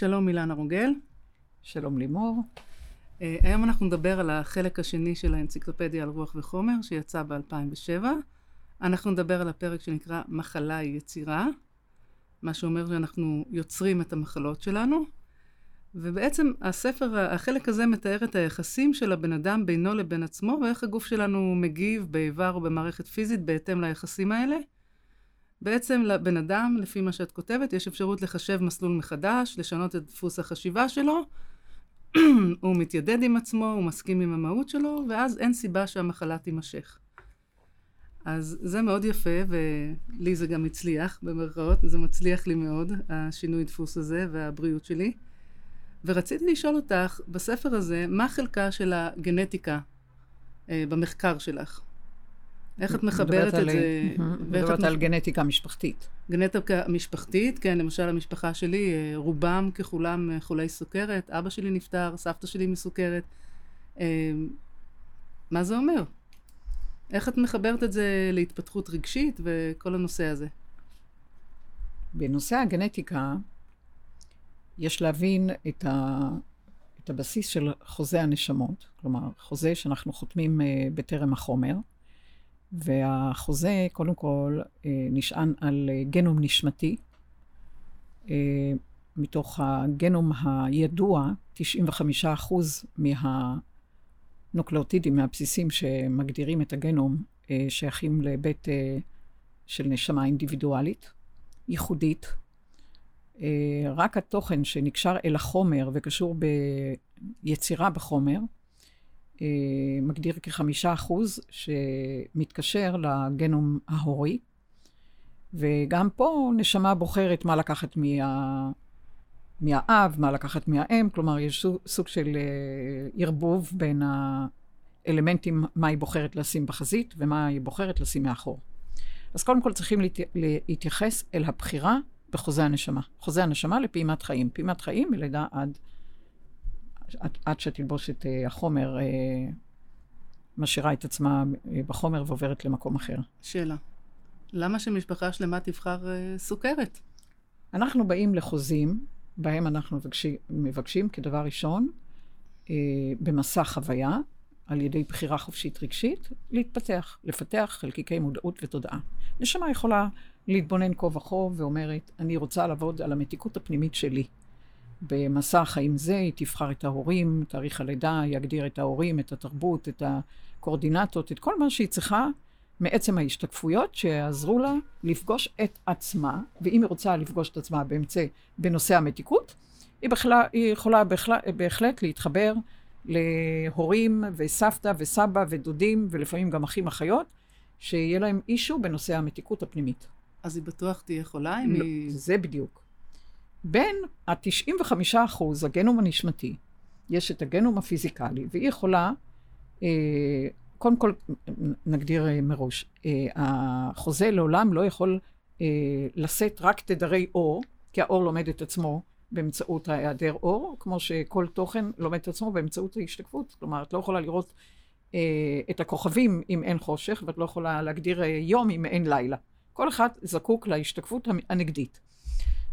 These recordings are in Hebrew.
שלום אילנה רוגל. שלום לימור. Uh, היום אנחנו נדבר על החלק השני של האנציקלופדיה על רוח וחומר, שיצא ב-2007. אנחנו נדבר על הפרק שנקרא מחלה היא יצירה, מה שאומר שאנחנו יוצרים את המחלות שלנו. ובעצם הספר, החלק הזה מתאר את היחסים של הבן אדם בינו לבין עצמו, ואיך הגוף שלנו מגיב באיבר או במערכת פיזית בהתאם ליחסים האלה. בעצם לבן אדם, לפי מה שאת כותבת, יש אפשרות לחשב מסלול מחדש, לשנות את דפוס החשיבה שלו, הוא מתיידד עם עצמו, הוא מסכים עם המהות שלו, ואז אין סיבה שהמחלה תימשך. אז זה מאוד יפה, ולי זה גם הצליח, במרכאות, זה מצליח לי מאוד, השינוי דפוס הזה והבריאות שלי. ורציתי לשאול אותך, בספר הזה, מה חלקה של הגנטיקה אה, במחקר שלך? איך את מחברת את זה? מדברת על גנטיקה משפחתית. גנטיקה משפחתית, כן, למשל המשפחה שלי, אה, רובם ככולם אה, חולי סוכרת, אבא שלי נפטר, סבתא שלי מסוכרת. אה, מה זה אומר? איך את מחברת את זה להתפתחות רגשית וכל הנושא הזה? בנושא הגנטיקה, יש להבין את, ה, את הבסיס של חוזה הנשמות, כלומר, חוזה שאנחנו חותמים בטרם החומר. והחוזה, קודם כל, אה, נשען על אה, גנום נשמתי. אה, מתוך הגנום הידוע, 95% מהנוקלאוטידים, מהבסיסים שמגדירים את הגנום, שייכים לבית של נשמה אינדיבידואלית, ייחודית. רק התוכן שנקשר אל החומר וקשור ביצירה בחומר, מגדיר כחמישה אחוז שמתקשר לגנום ההורי, וגם פה נשמה בוחרת מה לקחת מה... מהאב, מה לקחת מהאם, כלומר יש סוג של אה, ערבוב בין האלמנטים, מה היא בוחרת לשים בחזית ומה היא בוחרת לשים מאחור. אז קודם כל צריכים להת... להתייחס אל הבחירה בחוזה הנשמה. חוזה הנשמה לפעימת חיים. פעימת חיים מלידה עד עד, עד שתלבושת uh, החומר uh, משאירה את עצמה uh, בחומר ועוברת למקום אחר. שאלה. למה שמשפחה שלמה תבחר סוכרת? אנחנו באים לחוזים, בהם אנחנו מבקשים, מבקשים כדבר ראשון, במסע חוויה, על ידי בחירה חופשית רגשית, להתפתח, לפתח חלקיקי מודעות ותודעה. נשמה יכולה להתבונן כה וכה ואומרת, אני רוצה לעבוד על המתיקות הפנימית שלי. במסע החיים זה היא תבחר את ההורים, תאריך הלידה, יגדיר את ההורים, את התרבות, את הקואורדינטות, את כל מה שהיא צריכה מעצם ההשתקפויות שיעזרו לה לפגוש את עצמה, ואם היא רוצה לפגוש את עצמה באמצע, בנושא המתיקות, היא, בכלה, היא יכולה בכלה, בהחלט להתחבר להורים וסבתא וסבא ודודים, ולפעמים גם אחים אחיות, שיהיה להם אישו בנושא המתיקות הפנימית. אז היא בטוח תהיה חולה אם לא, היא... זה בדיוק. בין ה-95 אחוז, הגנום הנשמתי, יש את הגנום הפיזיקלי, והיא יכולה, אה, קודם כל נגדיר אה, מראש, אה, החוזה לעולם לא יכול אה, לשאת רק תדרי אור, כי האור לומד את עצמו באמצעות ההיעדר אור, כמו שכל תוכן לומד את עצמו באמצעות ההשתקפות. כלומר, את לא יכולה לראות אה, את הכוכבים אם אין חושך, ואת לא יכולה להגדיר אה, יום אם אין לילה. כל אחד זקוק להשתקפות הנגדית.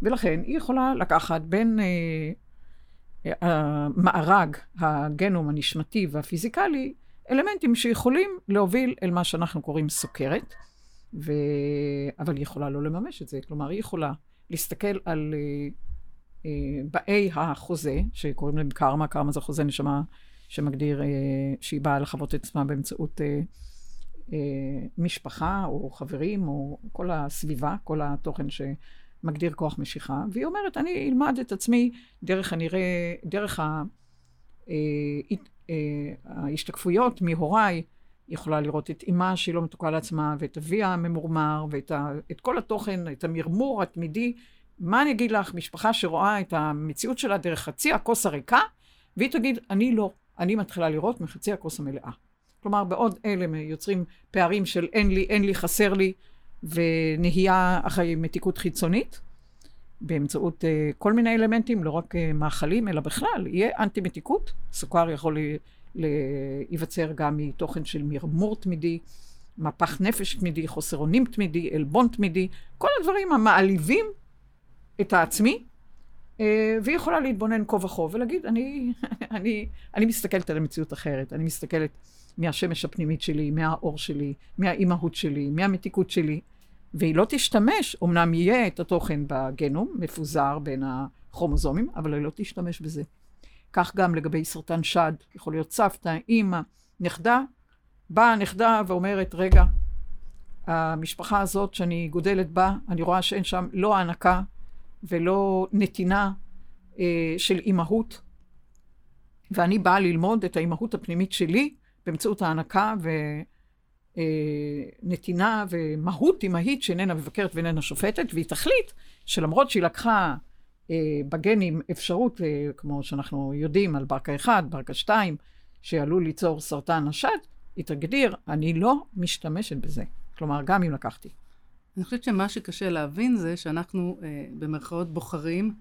ולכן היא יכולה לקחת בין אה, המארג, הגנום הנשמתי והפיזיקלי, אלמנטים שיכולים להוביל אל מה שאנחנו קוראים סוכרת, ו... אבל היא יכולה לא לממש את זה. כלומר, היא יכולה להסתכל על אה, אה, באי החוזה, שקוראים להם קרמה, קרמה זה חוזה נשמה שמגדיר אה, שהיא באה לחוות את עצמה באמצעות אה, אה, משפחה או חברים או כל הסביבה, כל התוכן ש... מגדיר כוח משיכה, והיא אומרת, אני אלמד את עצמי דרך הנראה, דרך אה, אה, ההשתקפויות מהוריי, יכולה לראות את אימה שהיא לא מתוקה לעצמה, ואת אביה הממורמר, ואת ה, את כל התוכן, את המרמור התמידי. מה אני אגיד לך, משפחה שרואה את המציאות שלה דרך חצי הכוס הריקה, והיא תגיד, אני לא, אני מתחילה לראות מחצי הכוס המלאה. כלומר, בעוד אלה יוצרים פערים של אין לי, אין לי, חסר לי, ונהייה אחרי מתיקות חיצונית, באמצעות uh, כל מיני אלמנטים, לא רק uh, מאכלים, אלא בכלל, יהיה אנטי מתיקות. סוכר יכול להיווצר גם מתוכן של מרמור תמידי, מפח נפש תמידי, חוסר אונים תמידי, עלבון תמידי, כל הדברים המעליבים את העצמי, אה, והיא יכולה להתבונן כה וכה ולהגיד, אני, אני, אני מסתכלת על המציאות אחרת, אני מסתכלת מהשמש הפנימית שלי, מהאור שלי, מהאימהות שלי, מהמתיקות שלי, והיא לא תשתמש, אמנם יהיה את התוכן בגנום, מפוזר בין הכרומוזומים, אבל היא לא תשתמש בזה. כך גם לגבי סרטן שד, יכול להיות סבתא, אימא, נכדה, באה הנכדה ואומרת, רגע, המשפחה הזאת שאני גודלת בה, אני רואה שאין שם לא הענקה ולא נתינה אה, של אימהות, ואני באה ללמוד את האימהות הפנימית שלי באמצעות הענקה ונתינה ומהות אימהית שאיננה מבקרת ואיננה שופטת, והיא תחליט שלמרות שהיא לקחה אה, בגנים אפשרות, אה, כמו שאנחנו יודעים על ברקה 1, ברקה 2, שעלול ליצור סרטן השד, היא תגדיר, אני לא משתמשת בזה. כלומר, גם אם לקחתי. אני חושבת שמה שקשה להבין זה שאנחנו אה, במרכאות בוחרים,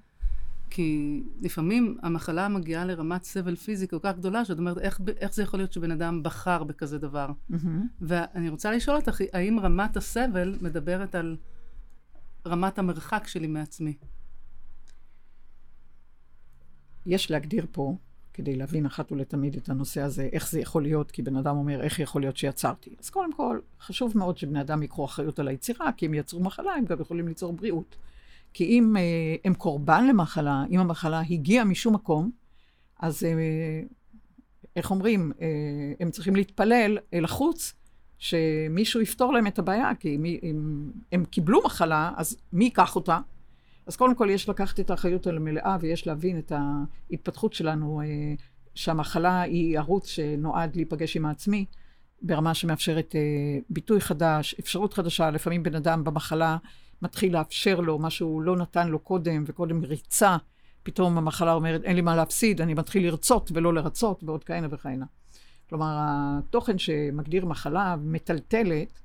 כי לפעמים המחלה מגיעה לרמת סבל פיזי כל כך גדולה, שאת אומרת, איך, איך זה יכול להיות שבן אדם בחר בכזה דבר? Mm-hmm. ואני רוצה לשאול אותך, האם רמת הסבל מדברת על רמת המרחק שלי מעצמי? יש להגדיר פה כדי להבין אחת ולתמיד את הנושא הזה, איך זה יכול להיות, כי בן אדם אומר, איך יכול להיות שיצרתי. אז קודם כל, חשוב מאוד שבני אדם ייקחו אחריות על היצירה, כי אם יצרו מחלה, הם גם יכולים ליצור בריאות. כי אם אה, הם קורבן למחלה, אם המחלה הגיעה משום מקום, אז אה, איך אומרים, אה, הם צריכים להתפלל אל החוץ, שמישהו יפתור להם את הבעיה, כי אם, אם הם קיבלו מחלה, אז מי ייקח אותה? אז קודם כל יש לקחת את האחריות על המלאה ויש להבין את ההתפתחות שלנו, אה, שהמחלה היא ערוץ שנועד להיפגש עם העצמי, ברמה שמאפשרת אה, ביטוי חדש, אפשרות חדשה. לפעמים בן אדם במחלה מתחיל לאפשר לו מה שהוא לא נתן לו קודם, וקודם ריצה, פתאום המחלה אומרת, אין לי מה להפסיד, אני מתחיל לרצות ולא לרצות, ועוד כהנה וכהנה. כלומר, התוכן שמגדיר מחלה מטלטלת,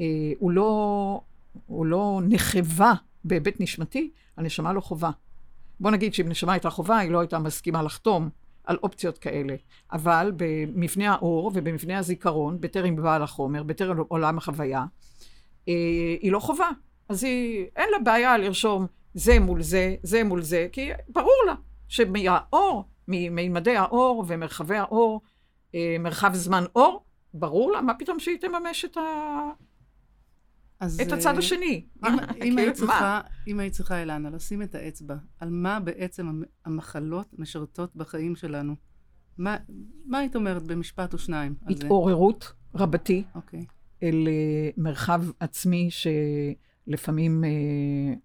אה, הוא לא, הוא לא נחבה בהיבט נשמתי, הנשמה לא חובה. בוא נגיד שאם נשמה הייתה חובה, היא לא הייתה מסכימה לחתום על אופציות כאלה. אבל במבנה האור ובמבנה הזיכרון, בטרם בעל החומר, בטרם עולם החוויה, אה, היא לא חובה. אז היא, אין לה בעיה לרשום זה מול זה, זה מול זה, כי ברור לה שמהאור, ממימדי האור ומרחבי האור, אה, מרחב זמן אור, ברור לה, מה פתאום שהיא תממש את, ה... אז, את הצד אה, השני. אם, אם, היית צריכה, אם היית צריכה, אילנה, לשים את האצבע על מה בעצם המחלות משרתות בחיים שלנו, מה, מה היית אומרת במשפט או שניים על זה? התעוררות רבתי okay. אוקיי. אל uh, מרחב עצמי שלפעמים uh,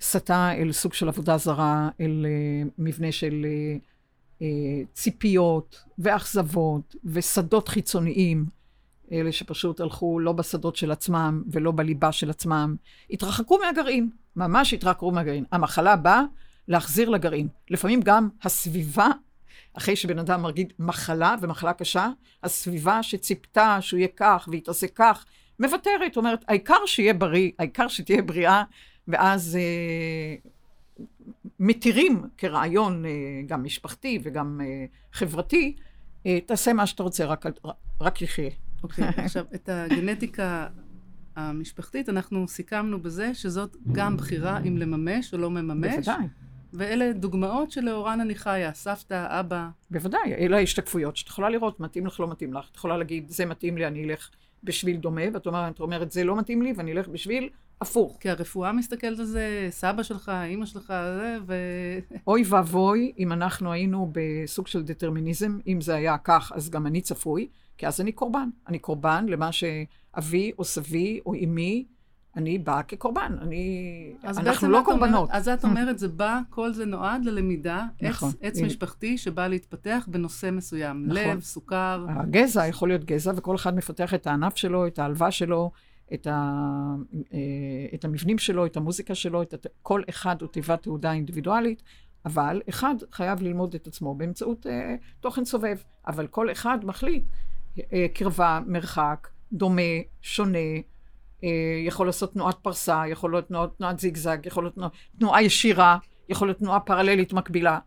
סטה אל סוג של עבודה זרה, אל uh, מבנה של uh, ציפיות ואכזבות ושדות חיצוניים. אלה שפשוט הלכו לא בשדות של עצמם ולא בליבה של עצמם, התרחקו מהגרעין, ממש התרחקו מהגרעין. המחלה באה להחזיר לגרעין. לפעמים גם הסביבה, אחרי שבן אדם מרגיש מחלה ומחלה קשה, הסביבה שציפתה שהוא יהיה כך ויתעסק כך, מוותרת, אומרת, העיקר שיהיה בריא, העיקר שתהיה בריאה, ואז אה, מתירים כרעיון אה, גם משפחתי וגם אה, חברתי, אה, תעשה מה שאתה רוצה, רק, רק יחיה. אוקיי, okay, עכשיו, את הגנטיקה המשפחתית, אנחנו סיכמנו בזה שזאת גם בחירה אם לממש או לא מממש. בוודאי. ואלה דוגמאות שלאורן אני חיה, סבתא, אבא. בוודאי, אלה ההשתקפויות שאת יכולה לראות, מתאים לך, לא מתאים לך. את יכולה להגיד, זה מתאים לי, אני אלך בשביל דומה, ואת אומרת, אומרת, זה לא מתאים לי, ואני אלך בשביל הפוך. כי הרפואה מסתכלת על זה, סבא שלך, אימא שלך, זה, ו... אוי ואבוי, אם אנחנו היינו בסוג של דטרמיניזם, אם זה היה כך, אז גם אני צפוי. כי אז אני קורבן. אני קורבן למה שאבי או סבי או אמי, אני באה כקורבן. אני... אנחנו לא קורבנות. אז את אומרת, זה בא, כל זה נועד ללמידה, נכון. עץ, עץ משפחתי שבא להתפתח בנושא מסוים. נכון. לב, סוכר. הגזע יכול להיות גזע, וכל אחד מפתח את הענף שלו, את ההלווה שלו. את, ה, אה, את המבנים שלו, את המוזיקה שלו, את, כל אחד הוא תיבת תעודה אינדיבידואלית, אבל אחד חייב ללמוד את עצמו באמצעות אה, תוכן סובב, אבל כל אחד מחליט אה, קרבה, מרחק, דומה, שונה, יכול לעשות תנועת פרסה, יכול להיות תנועת, תנועת זיגזג, יכול להיות תנועה, תנועה ישירה, יכול להיות תנועה פרללית מקבילה.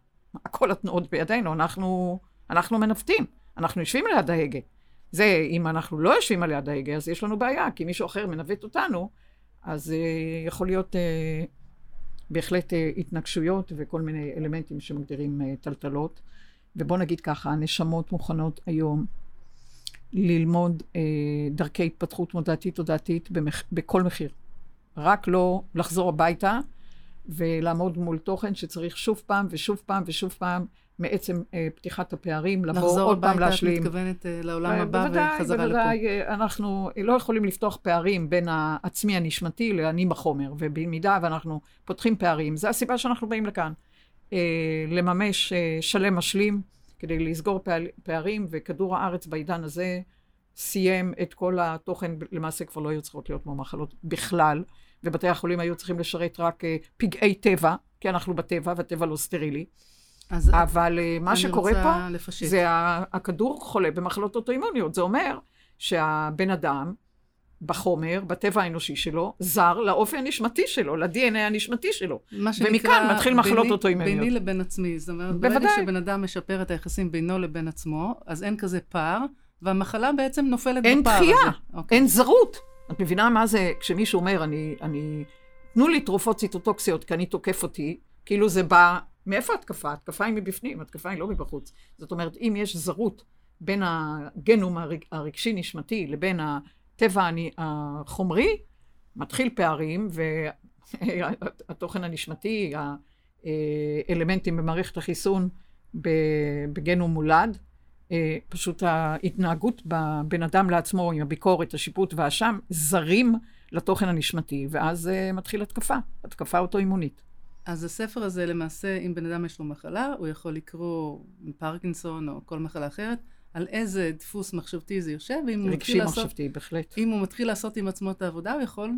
כל התנועות בידינו, אנחנו, אנחנו מנווטים, אנחנו יושבים ליד ההגה. זה, אם אנחנו לא יושבים על יד ההגה, אז יש לנו בעיה, כי מישהו אחר מנווט אותנו, אז uh, יכול להיות uh, בהחלט אה, התנגשויות וכל מיני אלמנטים שמגדירים אה, טלטלות. ובוא נגיד ככה, הנשמות מוכנות היום ללמוד אה, דרכי התפתחות מודעתית-תודעתית במח... בכל מחיר. רק לא לחזור הביתה ולעמוד מול תוכן שצריך שוב פעם ושוב פעם ושוב פעם מעצם אה, פתיחת הפערים, לבוא עוד פעם להשלים. לחזור הביתה, את מתכוונת אה, לעולם הבא בוודאי, וחזרה לפה. בוודאי, אה, אנחנו לא יכולים לפתוח פערים בין העצמי הנשמתי לאני בחומר, ובמידה ואנחנו פותחים פערים, זו הסיבה שאנחנו באים לכאן. אה, לממש אה, שלם משלים כדי לסגור פעל, פערים, וכדור הארץ בעידן הזה סיים את כל התוכן, למעשה כבר לא היו צריכות להיות כמו מחלות בכלל, ובתי החולים היו צריכים לשרת רק אה, פגעי טבע, כי אנחנו בטבע, והטבע לא סטרילי. אז אבל אה, מה שקורה פה, לפשט. זה הכדור חולה במחלות אוטואימוניות. זה אומר שהבן אדם, בחומר, בטבע האנושי שלו, זר לאופי הנשמתי שלו, ל-DNA הנשמתי שלו. מה ומכאן מתחיל מחלות ביני- אוטואימוניות. ביני לבין עצמי. זאת אומרת, ברגע בוודאי. שבן אדם משפר את היחסים בינו לבין עצמו, אז אין כזה פער, והמחלה בעצם נופלת אין בפער דחייה, הזה. אוקיי. אין זרות. את מבינה מה זה כשמישהו אומר, אני, אני... תנו לי תרופות ציטוטוקסיות כי אני תוקף אותי, כאילו זה בא... מאיפה התקפה? התקפה היא מבפנים, התקפה היא לא מבחוץ. זאת אומרת, אם יש זרות בין הגנום הרג, הרגשי-נשמתי לבין הטבע החומרי, מתחיל פערים, והתוכן הנשמתי, האלמנטים במערכת החיסון ב- בגנום מולד, אה, פשוט ההתנהגות בבין אדם לעצמו עם הביקורת, השיפוט והאשם, זרים לתוכן הנשמתי, ואז אה, מתחיל התקפה, התקפה אוטואימונית. אז הספר הזה, למעשה, אם בן אדם יש לו מחלה, הוא יכול לקרוא פרקינסון או כל מחלה אחרת, על איזה דפוס מחשבתי זה יושב, ואם הוא מתחיל רגשי לעשות... מחשבתי, בהחלט. אם הוא מתחיל לעשות עם עצמו את העבודה, הוא יכול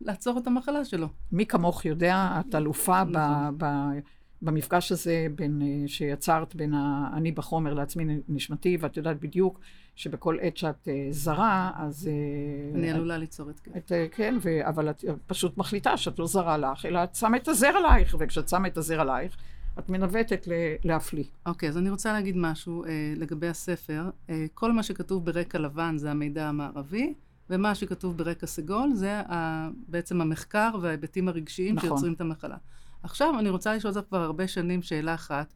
לעצור את המחלה שלו. מי כמוך יודע, את אלופה ב- נכון. ב- במפגש הזה בין, אה, שיצרת בין האני בחומר לעצמי נשמתי, ואת יודעת בדיוק שבכל עת שאת אה, זרה, אז... אה, אני את- עלולה ליצור התקף. את, כן, ו... אבל את פשוט מחליטה שאת לא זרה לך, אלא את שמה את הזר עלייך, וכשאת שמה את הזר עלייך, את מנווטת. להפליא. אוקיי, אז אני רוצה להגיד משהו אה, לגבי הספר. אה, כל מה שכתוב ברקע לבן זה המידע המערבי, ומה שכתוב ברקע סגול זה ה, בעצם המחקר וההיבטים הרגשיים נכון. שיוצרים את המחלה. עכשיו אני רוצה לשאול אותך כבר הרבה שנים שאלה אחת,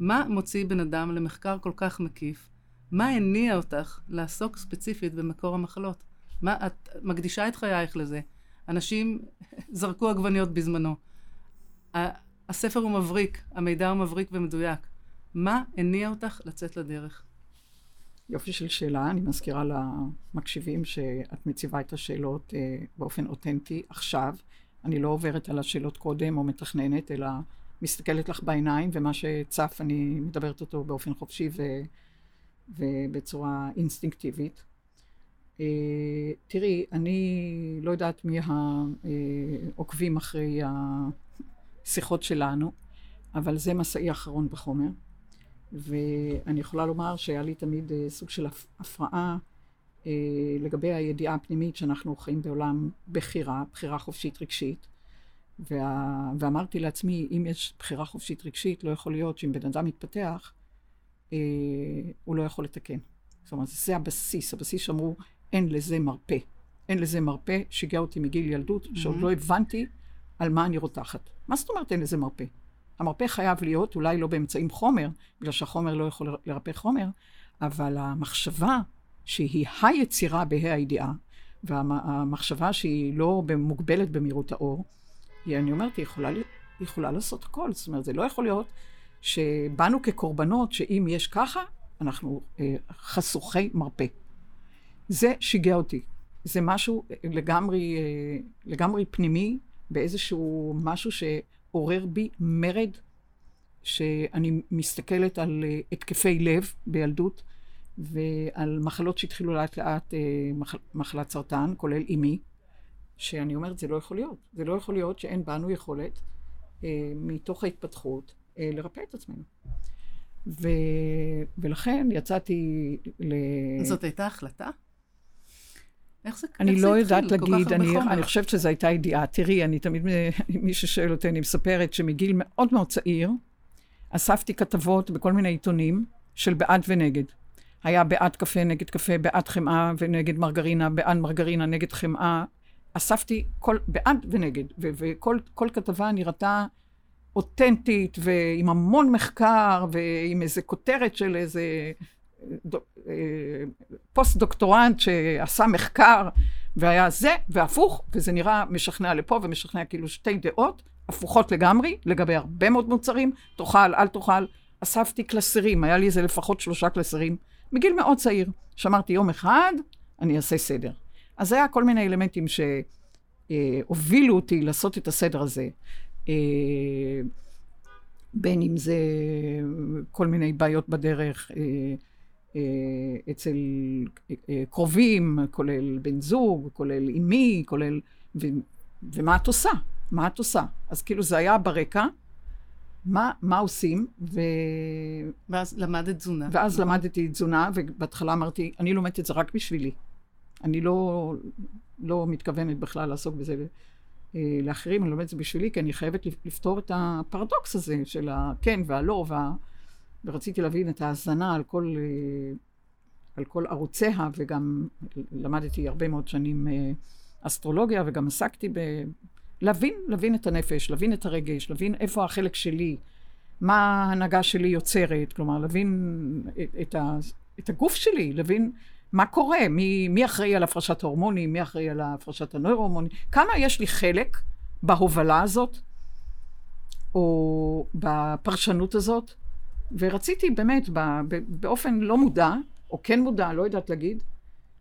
מה מוציא בן אדם למחקר כל כך מקיף? מה הניע אותך לעסוק ספציפית במקור המחלות? מה, את מקדישה את חייך לזה. אנשים זרקו עגבניות בזמנו. ה- הספר הוא מבריק, המידע הוא מבריק ומדויק. מה הניע אותך לצאת לדרך? יופי של שאלה, אני מזכירה למקשיבים שאת מציבה את השאלות אה, באופן אותנטי עכשיו. אני לא עוברת על השאלות קודם או מתכננת, אלא מסתכלת לך בעיניים, ומה שצף אני מדברת אותו באופן חופשי ו, ובצורה אינסטינקטיבית. אה, תראי, אני לא יודעת מי העוקבים אחרי השיחות שלנו, אבל זה מסעי האחרון בחומר. ואני יכולה לומר שהיה לי תמיד אה, סוג של הפ- הפרעה אה, לגבי הידיעה הפנימית שאנחנו חיים בעולם בחירה, בחירה חופשית רגשית. וה... ואמרתי לעצמי, אם יש בחירה חופשית רגשית, לא יכול להיות שאם בן אדם מתפתח, אה, הוא לא יכול לתקן. זאת אומרת, זה הבסיס, הבסיס שאמרו, אין לזה מרפא. אין לזה מרפא, שיגע אותי מגיל ילדות, שעוד Mhm. לא הבנתי על מה אני רותחת. מה זאת אומרת אין לזה מרפא? המרפא חייב להיות, אולי לא באמצעים חומר, בגלל שהחומר לא יכול לרפא חומר, אבל המחשבה שהיא היצירה בה"א הידיעה, והמחשבה שהיא לא מוגבלת במהירות האור, היא, אני אומרת, היא יכולה, היא יכולה לעשות הכל. זאת אומרת, זה לא יכול להיות שבאנו כקורבנות, שאם יש ככה, אנחנו אה, חשוכי מרפא. זה שיגע אותי. זה משהו לגמרי, אה, לגמרי פנימי, באיזשהו משהו שעורר בי מרד, שאני מסתכלת על אה, התקפי לב בילדות, ועל מחלות שהתחילו לאט לאט, אה, מח, מחלת סרטן, כולל אימי, שאני אומרת, זה לא יכול להיות. זה לא יכול להיות שאין בנו יכולת, אה, מתוך ההתפתחות, לרפא את עצמנו. ו... ולכן יצאתי ל... זאת הייתה החלטה? איך זה אני איך לא זה יודעת להגיד, אני, חומר. אני חושבת שזו הייתה ידיעה. תראי, אני תמיד, מי ששואל אותי, אני מספרת שמגיל מאוד מאוד צעיר, אספתי כתבות בכל מיני עיתונים של בעד ונגד. היה בעד קפה נגד קפה, בעד חמאה ונגד מרגרינה, בעד מרגרינה נגד חמאה, אספתי כל, בעד ונגד, ו- וכל כל כתבה נראתה אותנטית, ועם המון מחקר, ועם איזה כותרת של איזה פוסט-דוקטורנט שעשה מחקר, והיה זה והפוך, וזה נראה משכנע לפה ומשכנע כאילו שתי דעות הפוכות לגמרי, לגבי הרבה מאוד מוצרים, תאכל, אל תאכל. אספתי קלסרים, היה לי איזה לפחות שלושה קלסרים, מגיל מאוד צעיר, שאמרתי יום אחד, אני אעשה סדר. אז היה כל מיני אלמנטים שהובילו אותי לעשות את הסדר הזה. אה, בין אם זה כל מיני בעיות בדרך אה, אה, אצל קרובים, כולל בן זוג, כולל אימי, כולל... ו, ומה את עושה? מה את עושה? אז כאילו זה היה ברקע, מה, מה עושים, ו... ואז למדת תזונה. ואז למדתי תזונה, ובהתחלה אמרתי, אני לומדת את זה רק בשבילי. אני לא, לא מתכוונת בכלל לעסוק בזה אה, לאחרים, אני לומדת את זה בשבילי, כי אני חייבת לפתור את הפרדוקס הזה של הכן והלא, וה... ורציתי להבין את ההאזנה על כל, אה, על כל ערוציה, וגם למדתי הרבה מאוד שנים אה, אסטרולוגיה, וגם עסקתי ב... להבין, להבין את הנפש, להבין את הרגש, להבין איפה החלק שלי, מה ההנהגה שלי יוצרת, כלומר, להבין את, את, ה, את הגוף שלי, להבין מה קורה, מי, מי אחראי על הפרשת ההורמונים, מי אחראי על הפרשת הנוירהורמונים, כמה יש לי חלק בהובלה הזאת, או בפרשנות הזאת, ורציתי באמת, באופן לא מודע, או כן מודע, לא יודעת להגיד,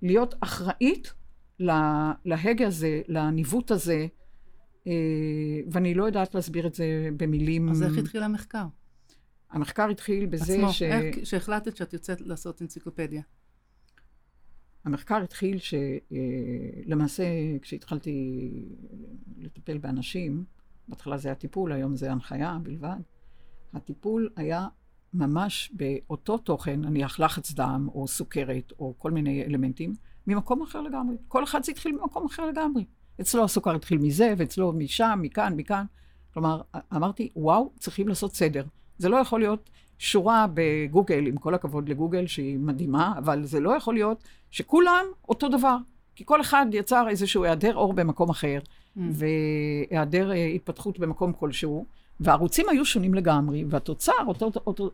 להיות אחראית להגה הזה, לניווט הזה, אה, ואני לא יודעת להסביר את זה במילים. אז איך התחיל המחקר? המחקר התחיל בזה עצמו, ש... איך, שהחלטת שאת יוצאת לעשות אנציקלופדיה. המחקר התחיל שלמעשה, אה, כשהתחלתי לטפל באנשים, בהתחלה זה היה טיפול, היום זה הנחיה בלבד, הטיפול היה ממש באותו תוכן, נניח לחץ דם, או סוכרת, או כל מיני אלמנטים, ממקום אחר לגמרי. כל אחד זה התחיל ממקום אחר לגמרי. אצלו הסוכר התחיל מזה, ואצלו משם, מכאן, מכאן. כלומר, אמרתי, וואו, צריכים לעשות סדר. זה לא יכול להיות שורה בגוגל, עם כל הכבוד לגוגל, שהיא מדהימה, אבל זה לא יכול להיות שכולם אותו דבר. כי כל אחד יצר איזשהו היעדר אור במקום אחר, mm. והיעדר אה, התפתחות במקום כלשהו, והערוצים היו שונים לגמרי, והתוצר, אותו, אותו, אותו,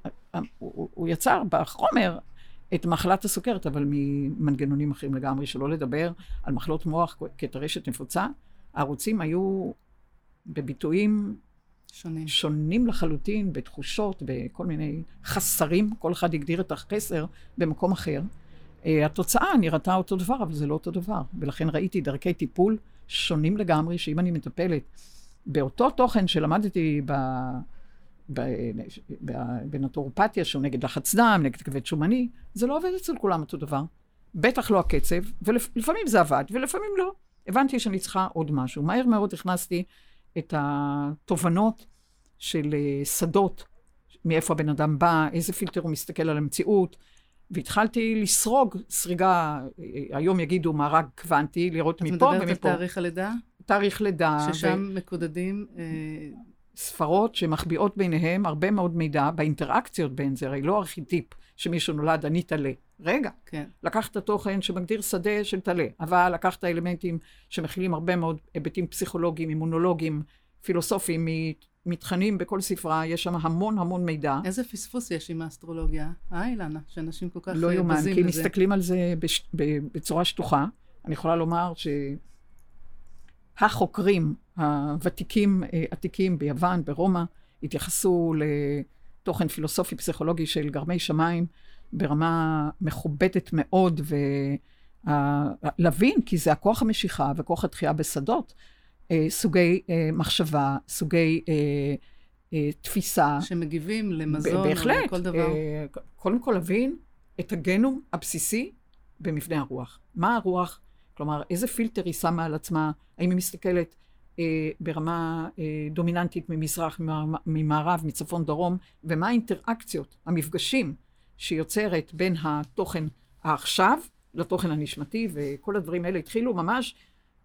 הוא, הוא יצר בחומר את מחלת הסוכרת, אבל ממנגנונים אחרים לגמרי, שלא לדבר על מחלות מוח כטרשת נפוצה. הערוצים היו בביטויים שונים. שונים לחלוטין, בתחושות, בכל מיני חסרים, כל אחד הגדיר את החסר במקום אחר. Uh, התוצאה נראתה אותו דבר, אבל זה לא אותו דבר. ולכן ראיתי דרכי טיפול שונים לגמרי, שאם אני מטפלת באותו תוכן שלמדתי ב... בנטורופתיה, שהוא נגד לחץ דם, נגד כבד שומני, זה לא עובד אצל כולם אותו דבר. בטח לא הקצב, ולפעמים זה עבד, ולפעמים לא. הבנתי שאני צריכה עוד משהו. מהר מאוד הכנסתי את התובנות של אה, שדות, מאיפה הבן אדם בא, איזה פילטר הוא מסתכל על המציאות, והתחלתי לסרוג סריגה, אה, היום יגידו מארג קוונטי, לראות מפה ומפה. את מדברת על תאריך הלידה? תאריך לידה. ששם ו... מקודדים... אה... ספרות שמחביאות ביניהם הרבה מאוד מידע באינטראקציות בין זה, הרי לא ארכיטיפ שמישהו נולד, אני טלה. רגע, כן. לקח את התוכן שמגדיר שדה של טלה, אבל לקח את האלמנטים שמכילים הרבה מאוד היבטים פסיכולוגיים, אימונולוגיים, פילוסופיים, מתכנים בכל ספרה, יש שם המון המון מידע. איזה פספוס יש עם האסטרולוגיה, אה אילנה? שאנשים כל כך לא לזה. לא יאומן, כי מסתכלים על זה בש... בצורה שטוחה. אני יכולה לומר שהחוקרים הוותיקים, אה, עתיקים ביוון, ברומא, התייחסו לתוכן פילוסופי-פסיכולוגי של גרמי שמיים ברמה מכובדת מאוד, ולהבין, כי זה הכוח המשיכה וכוח התחייה בשדות, אה, סוגי אה, מחשבה, סוגי תפיסה. שמגיבים למזון או לכל דבר. קודם כל להבין את הגנום הבסיסי במבנה הרוח. מה הרוח, כלומר, איזה פילטר היא שמה על עצמה, האם היא מסתכלת אה, ברמה אה, דומיננטית ממזרח, ממערב, מצפון, דרום, ומה האינטראקציות, המפגשים שיוצרת בין התוכן העכשיו לתוכן הנשמתי, וכל הדברים האלה התחילו ממש,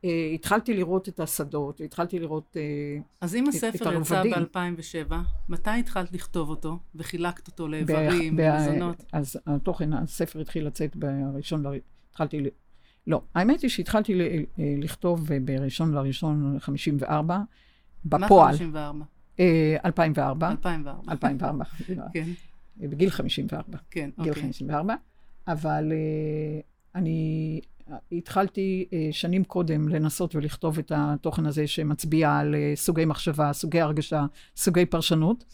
אה, התחלתי לראות את השדות, והתחלתי לראות אה, אז אם הספר יצא ב-2007, מתי התחלת לכתוב אותו, וחילקת אותו לאיברים, למזונות? אז התוכן, הספר התחיל לצאת בראשון, התחלתי לא. האמת היא שהתחלתי ל- אה, לכתוב אה, בראשון לראשון 54, מה בפועל, 54? אה, 2004, 2004. 2004, כן, בגיל 54. כן, גיל אוקיי. 54, אבל אה, אני התחלתי אה, שנים קודם לנסות ולכתוב את התוכן הזה שמצביע על אה, סוגי מחשבה, סוגי הרגשה, סוגי פרשנות,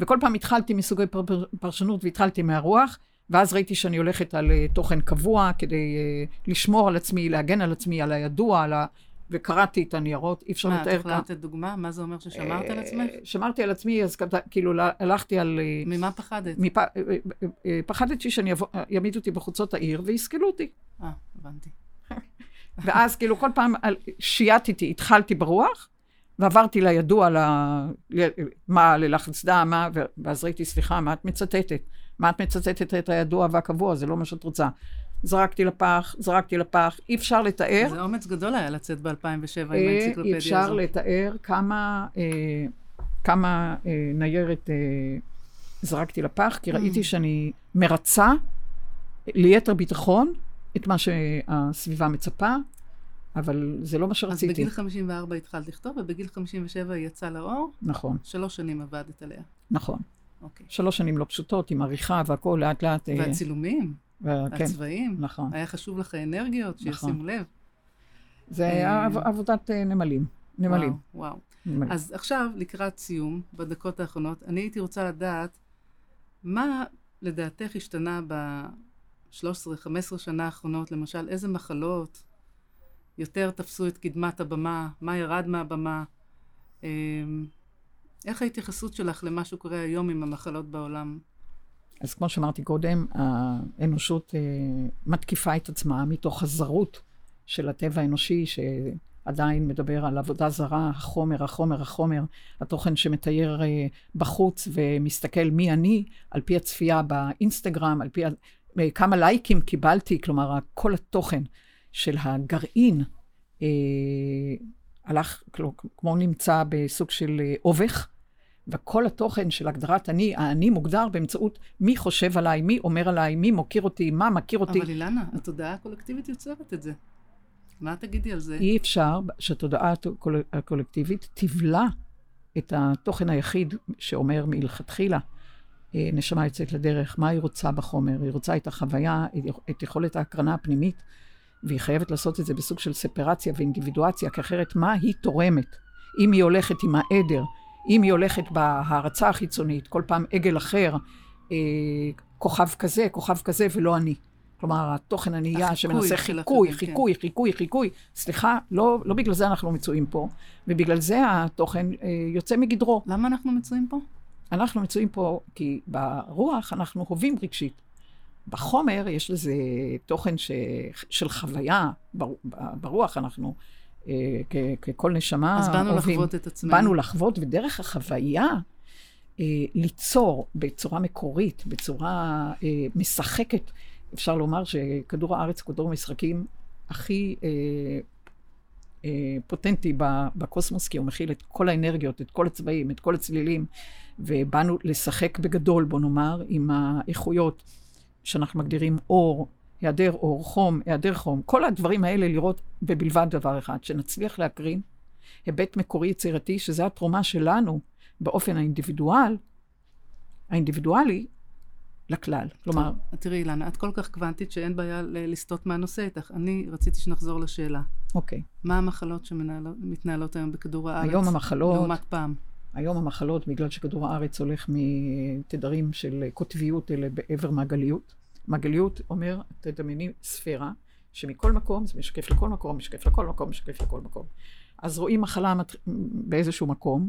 וכל פעם התחלתי מסוגי פר, פרשנות והתחלתי מהרוח, ואז ראיתי שאני הולכת על אה, תוכן קבוע כדי אה, לשמור על עצמי, להגן על עצמי, על הידוע, על ה... וקראתי את הניירות, אי אפשר מה, את לתאר יכולה לתת דוגמה? מה זה אומר ששמרת על אה, עצמך? שמרתי על עצמי, אז כאילו הלכתי על... ממה פחדת? מפ... פחדתי שאני אבוא, יעמידו אותי בחוצות העיר ויסקלו אותי. אה, הבנתי. ואז כאילו כל פעם שייטתי, התחלתי ברוח, ועברתי לידוע, ל... מה, ללחץ דם, מה, ואז ראיתי, סליחה, מה את מצטטת? מה את מצטטת את הידוע והקבוע? זה לא מה שאת רוצה. זרקתי לפח, זרקתי לפח, אי אפשר לתאר. זה אומץ גדול היה לצאת ב-2007 עם אה, האנציקלופדיה אי אפשר. לתאר כמה, אה, כמה אה, ניירת אה, זרקתי לפח, כי ראיתי Mm. שאני מרצה ליתר ביטחון את מה שהסביבה מצפה, אבל זה לא מה אז שרציתי. בגיל 54 התחלת לכתוב, ובגיל 57 היא יצאה לאור, נכון, שלוש שנים עבדת עליה. נכון. אוקיי. שלוש שנים לא פשוטות, עם עריכה והכול, לאט לאט. אה, והצילומים, ו- כן, הצבעים, נכון. היה חשוב לך האנרגיות, נכון. שישימו לב. זה אה, היה עב- עבודת אה, נמלים. נמלים. וואו, וואו. נמלים. אז עכשיו, לקראת סיום, בדקות האחרונות, אני הייתי רוצה לדעת, מה לדעתך השתנה ב-13-15 שנה האחרונות, למשל, איזה מחלות יותר תפסו את קדמת הבמה, מה ירד מהבמה, אמ, איך ההתייחסות שלך למה שקורה היום עם המחלות בעולם? אז כמו שאמרתי קודם, האנושות אה, מתקיפה את עצמה מתוך הזרות של הטבע האנושי, שעדיין מדבר על עבודה זרה, החומר, החומר, החומר, התוכן שמתייר אה, בחוץ ומסתכל מי אני, על פי הצפייה באינסטגרם, על פי אה, כמה לייקים קיבלתי, כלומר, כל התוכן של הגרעין אה, הלך, כמו- כמו נמצא בסוג של אה, אובך. וכל התוכן של הגדרת אני, האני מוגדר באמצעות מי חושב עליי, מי אומר עליי, מי מוקיר אותי, מה מכיר אותי. אבל אילנה, התודעה הקולקטיבית יוצרת את זה. מה תגידי על זה? אי אפשר שהתודעה הקול- הקולקטיבית תבלע את התוכן היחיד שאומר מלכתחילה, אה, נשמה יוצאת לדרך, מה היא רוצה בחומר? היא רוצה את החוויה, את יכולת ההקרנה הפנימית, והיא חייבת לעשות את זה בסוג של ספרציה ואינדיבידואציה, כי אחרת מה היא תורמת? אם היא הולכת עם העדר, אם היא הולכת בהערצה החיצונית, כל פעם עגל אחר, אה, כוכב כזה, כוכב כזה, ולא אני. כלומר, התוכן הנהייה שמנסה חיקוי, אחרים, כן. חיקוי, חיקוי, חיקוי. סליחה, לא, לא בגלל זה אנחנו מצויים פה, ובגלל זה התוכן אה, יוצא מגדרו. למה אנחנו מצויים פה? אנחנו מצויים פה כי ברוח אנחנו הווים רגשית. בחומר יש לזה תוכן ש... של חוויה, בר... ברוח אנחנו אה, כ... ככל נשמה אז באנו הווים. לחוות את עצמנו. באנו לחוות, ודרך החוויה אה, ליצור בצורה מקורית, בצורה אה, משחקת. אפשר לומר שכדור הארץ כדור המשחקים הכי אה, אה, פוטנטי בקוסמוס, כי הוא מכיל את כל האנרגיות, את כל הצבעים, את כל הצלילים, ובאנו לשחק בגדול, בוא נאמר, עם האיכויות שאנחנו מגדירים אור, היעדר אור, חום, היעדר חום, כל הדברים האלה לראות ובלבד דבר אחד, שנצליח להקרין היבט מקורי יצירתי, שזה התרומה שלנו באופן האינדיבידואל, האינדיבידואלי, לכלל. כלומר, תראי, אילנה, את כל כך קוונטית שאין בעיה לסטות מהנושא איתך. אני רציתי שנחזור לשאלה. אוקיי. מה המחלות שמתנהלות היום בכדור הארץ? היום המחלות, לעומת פעם. היום המחלות, בגלל שכדור הארץ הולך מתדרים של קוטביות אלה בעבר מעגליות. מעגליות אומר, תדמייני ספירה, שמכל מקום זה משקף לכל מקום, משקף לכל מקום, משקף לכל מקום. אז רואים מחלה מת... באיזשהו מקום,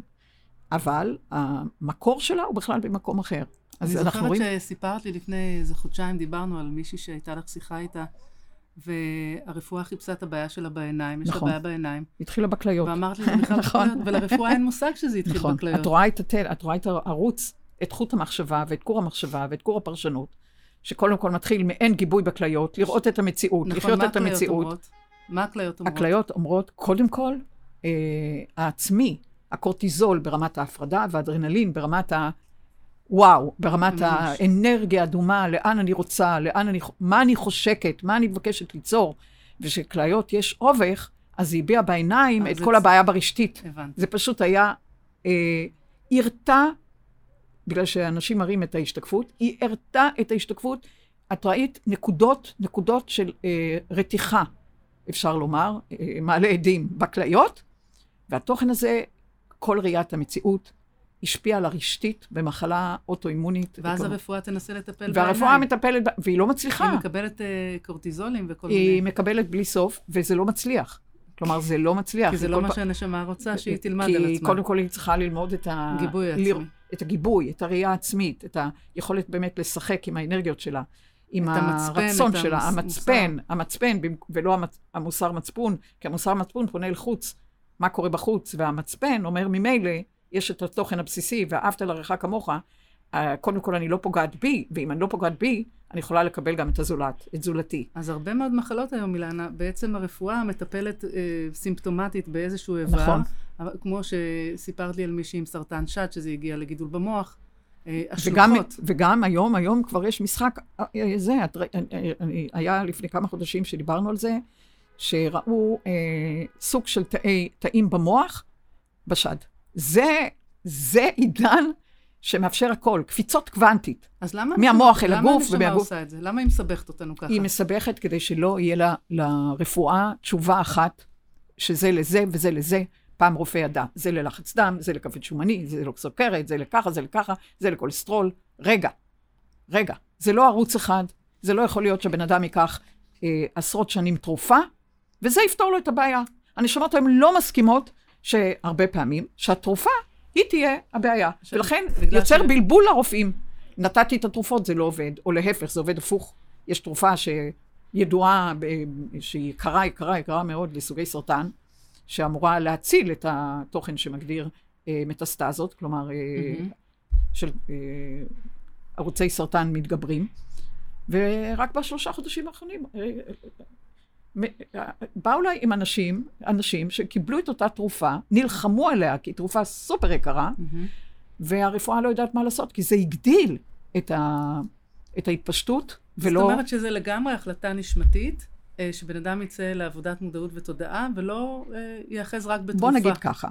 אבל המקור שלה הוא בכלל במקום אחר. אז אני אנחנו זוכרת רואים... שסיפרת לי לפני איזה חודשיים, דיברנו על מישהי שהייתה לך שיחה איתה, והרפואה חיפשה את הבעיה שלה בעיניים, יש לה נכון. בעיה בעיניים. התחילה בכליות. ואמרת לי, זה בכלל נכון. בכליות, ולרפואה אין מושג שזה התחיל נכון. בכליות. את רואה את התל, את רואה את הערוץ, את חוט המחשבה ואת כור המחשבה ואת כור הפרשנות, שקודם כל מתחיל מאין גיבוי בכליות, לראות את המציאות, נכון, לחיות את המציאות. אומרות? מה הכליות אומרות? הכליות אומרות, קודם כל, אה, העצמי, הקורטיזול ברמת ההפרדה, והאדרנלין ברמת ה... וואו, ברמת ממש. האנרגיה האדומה, לאן אני רוצה, לאן אני, מה אני חושקת, מה אני מבקשת ליצור, ושכליות יש אובך, אז היא הביעה בעיניים את זה כל הבעיה ברשתית. הבנתי. זה פשוט היה, אה, הרתה, בגלל שאנשים מראים את ההשתקפות, היא הרתה את ההשתקפות. את ראית נקודות, נקודות של אה, רתיחה, אפשר לומר, אה, מעלה עדים בכליות, והתוכן הזה, כל ראיית המציאות, השפיע על הרשתית במחלה אוטואימונית. ואז וכמובן- הרפואה תנסה לטפל בעיניים. והרפואה מטפלת, בה- והיא לא מצליחה. היא מקבלת אה, קורטיזולים וכל היא מיני... מקבלת בלי סוף, וזה לא מצליח. כלומר, זה לא מצליח. כי זה היא לא מה פעם- שהנשמה רוצה, שהיא תלמד כי על עצמה. קודם כל היא צריכה ללמוד את ה... גיבוי עצמי. את הגיבוי, את הראייה העצמית, את היכולת באמת לשחק עם האנרגיות שלה, עם המצפן, הרצון שלה, המוס- המצפן, המצפן, במק- ולא המצ- המוסר מצפון, כי המוסר מצפון פונה לחוץ, מה קורה בחוץ, והמצפן אומר ממילא, יש את התוכן הבסיסי, ואהבת לרעך כמוך, אה, קודם כל אני לא פוגעת בי, ואם אני לא פוגעת בי, אני יכולה לקבל גם את הזולת, את זולתי. אז הרבה מאוד מחלות היום, אילנה, בעצם הרפואה מטפלת אה, סימפטומטית באיזשהו איבר. נכון. כמו שסיפרת לי על מישהי עם סרטן שד, שזה הגיע לגידול במוח. אה, וגם. וגם היום, היום כבר יש משחק, אה, אה, זה, את, ראי- אה, אה, היה לפני כמה חודשים שדיברנו על זה, שראו אה, סוג של תאי, תאים במוח בשד. זה, זה עידן שמאפשר הכל, קפיצות קוונטית. אז למה... מהמוח אל הגוף למה הנשמה ומהגוף. עושה את זה? למה היא מסבכת אותנו ככה? היא מסבכת כדי שלא יהיה לה, לרפואה תשובה אחת, שזה לזה וזה לזה. פעם רופא ידע, זה ללחץ דם, זה לכבד שומני, זה לסוכרת, זה לככה, זה לככה, זה לכולסטרול. רגע, רגע, זה לא ערוץ אחד, זה לא יכול להיות שבן אדם ייקח אה, עשרות שנים תרופה, וזה יפתור לו את הבעיה. הנשמות הן לא מסכימות, שהרבה פעמים, שהתרופה היא תהיה הבעיה. ולכן יוצר ש- בלבול לרופאים. נתתי את התרופות, זה לא עובד, או להפך, זה עובד הפוך. יש תרופה שידועה, שהיא יקרה, יקרה, יקרה מאוד לסוגי סרטן, שאמורה להציל את התוכן שמגדיר אה, מטסטזות, כלומר, אה, מהמם. של אה, ערוצי סרטן מתגברים, ורק בשלושה חודשים האחרונים אה, באו אליי עם אנשים, אנשים שקיבלו את אותה תרופה, נלחמו עליה, כי היא תרופה סופר יקרה, מהמם. והרפואה לא יודעת מה לעשות, כי זה הגדיל את, ה, את ההתפשטות, ולא... זאת אומרת שזה לגמרי החלטה נשמתית, אה, שבן אדם יצא לעבודת מודעות ותודעה, ולא אה, ייאחז רק בתרופה. בוא נגיד ככה,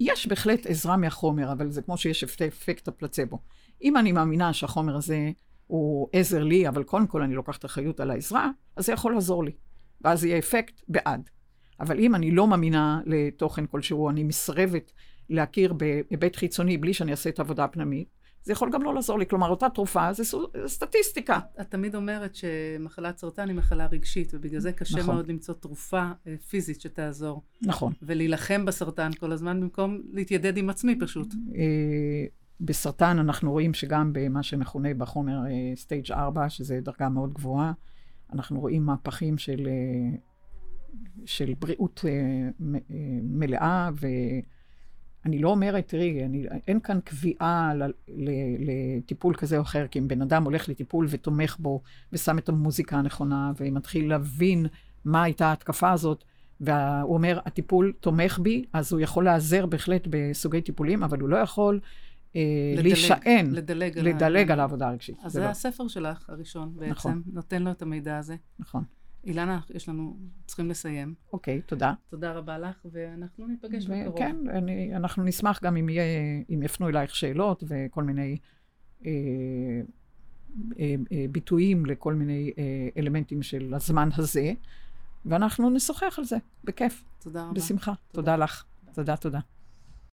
יש בהחלט עזרה מהחומר, אבל זה כמו שיש אפ- אפקט הפלצבו. אם אני מאמינה שהחומר הזה הוא עזר לי, אבל קודם כל אני לוקחת אחריות על העזרה, אז זה יכול לעזור לי. ואז יהיה אפקט בעד. אבל אם אני לא מאמינה לתוכן כלשהו, אני מסרבת להכיר בהיבט חיצוני בלי שאני אעשה את העבודה הפנימית, זה יכול גם לא לעזור לי. כלומר, אותה תרופה זה סטטיסטיקה. את תמיד אומרת שמחלת סרטן היא מחלה רגשית, ובגלל זה קשה נכון. מאוד למצוא תרופה אה, פיזית שתעזור. נכון. ולהילחם בסרטן כל הזמן, במקום להתיידד עם עצמי פשוט. אה, בסרטן אנחנו רואים שגם במה שמכונה בחומר סטייג' 4, שזה דרגה מאוד גבוהה, אנחנו רואים מהפכים של, אה, של בריאות אה, אה, מלאה, ואני לא אומרת, תראי, אני, אין כאן קביעה לטיפול כזה או אחר, כי אם בן אדם הולך לטיפול ותומך בו, ושם את המוזיקה הנכונה, ומתחיל להבין מה הייתה ההתקפה הזאת, והוא אומר, הטיפול תומך בי, אז הוא יכול להיעזר בהחלט בסוגי טיפולים, אבל הוא לא יכול לדלג, להישען, לדלג על לדלג על העבודה הרגשית. אז זה זה לא, הספר שלך הראשון בעצם, נכון. נותן לו את המידע הזה. נכון. אילנה, יש לנו, צריכים לסיים. אוקיי, תודה. תודה רבה לך, ואנחנו ניפגש בקרוב. וכן, אני, אנחנו נשמח גם אם, יהיה, אם יפנו אלייך שאלות וכל מיני אה, אה, אה, ביטויים לכל מיני אה, אלמנטים של הזמן הזה, ואנחנו נשוחח על זה, בכיף, תודה רבה. בשמחה. תודה לך. תודה, תודה.